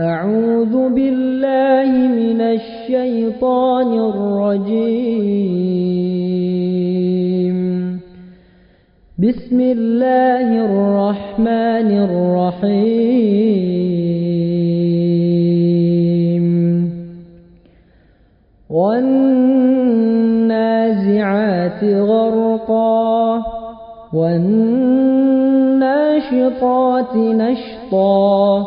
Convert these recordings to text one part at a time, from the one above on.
أعوذ بالله من الشيطان الرجيم. بسم الله الرحمن الرحيم. والنازعات غرقا والناشطات نشطا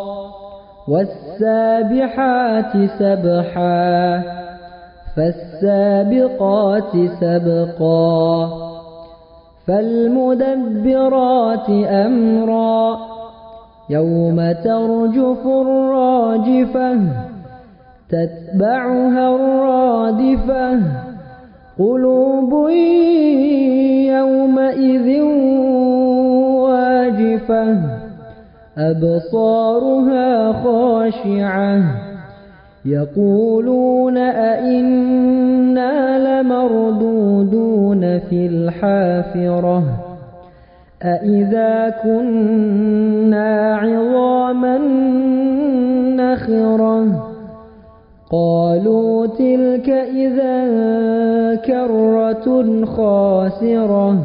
والسابحات سبحا فالسابقات سبقا فالمدبرات أمرا. يوم ترجف الراجفة تتبعها الرادفة. قلوب أبصارها خاشعة. يقولون أئنا لمردودون في الحافرة. أئذا كنا عظاما نخرة. قالوا تلك إذا كرة خاسرة.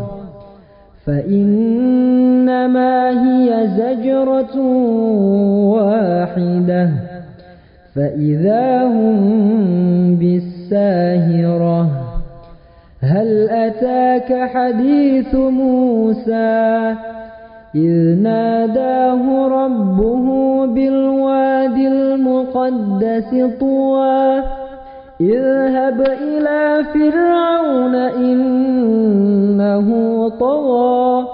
فإنما هي زجرة واحدة. فإذا هم بالساهرة هل أتاك حديث موسى؟ إذ ناداه ربه بالواد المقدس طوى اذهب إلى فرعون إنه طغى.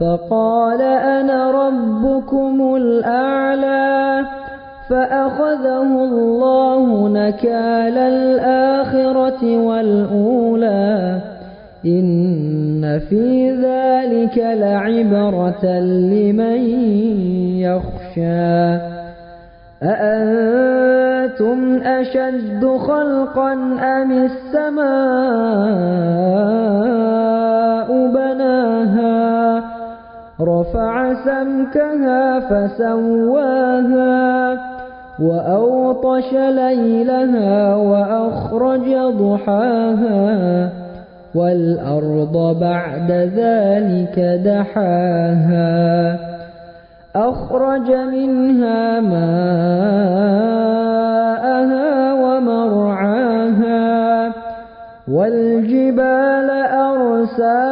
فقال أنا ربكم الأعلى فأخذه الله نكال الآخرة والأولى إن في ذلك لعبرة لمن يخشى أأنتم أشد خلقا أم السماء بناها رفع سمكها فسواها وأوطش ليلها وأخرج ضحاها والأرض بعد ذلك دحاها أخرج منها ماءها ومرعاها والجبال أرساها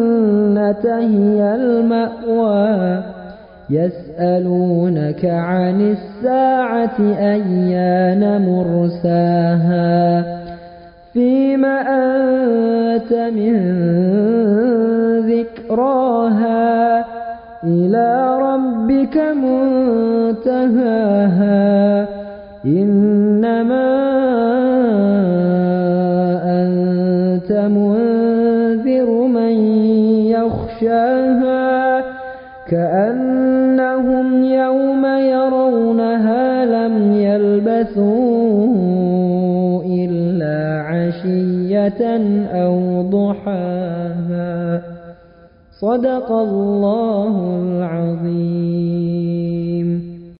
هي المأوى. يسألونك عن الساعة أيان مرساها. فيم أنت من ذكراها. إلى ربك منتهاها. إنما يَغْشَاهَا كَأَنَّهُمْ يَوْمَ يَرَوْنَهَا لَمْ يَلْبَثُوا إِلَّا عَشِيَّةً أَوْ ضُحَاهَا. صدق الله العظيم.